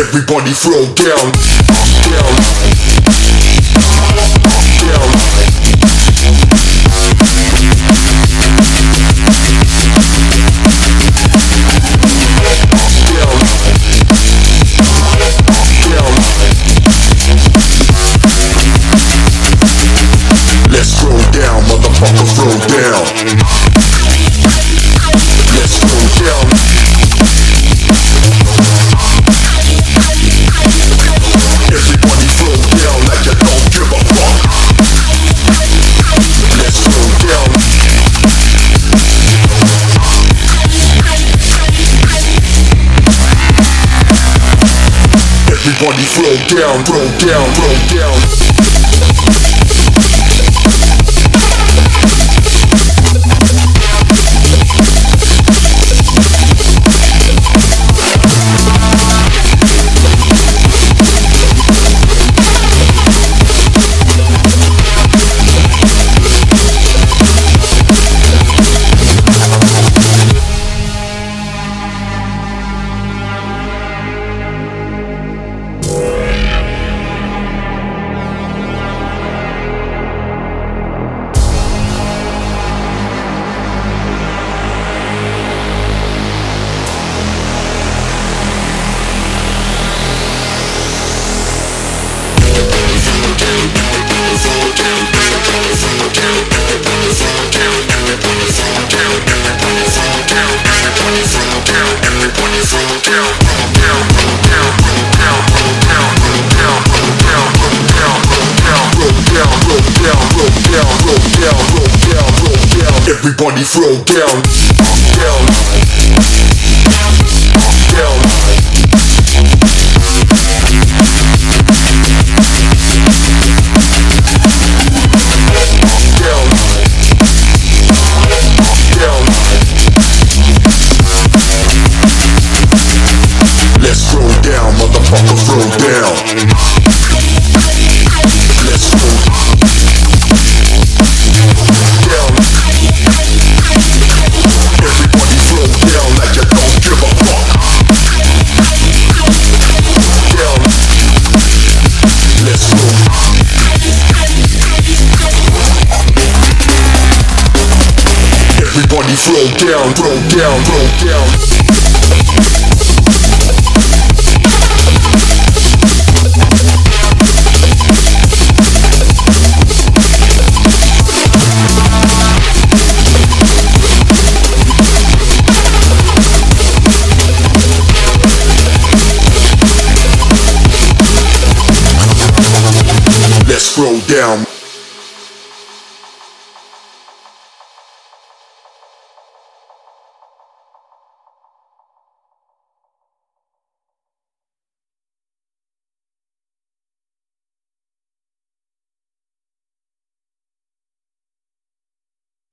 Everybody throw down, down. body flow down, roll down, roll down. Everybody throw down, down. throw down, throw down, throw down. Let's roll down.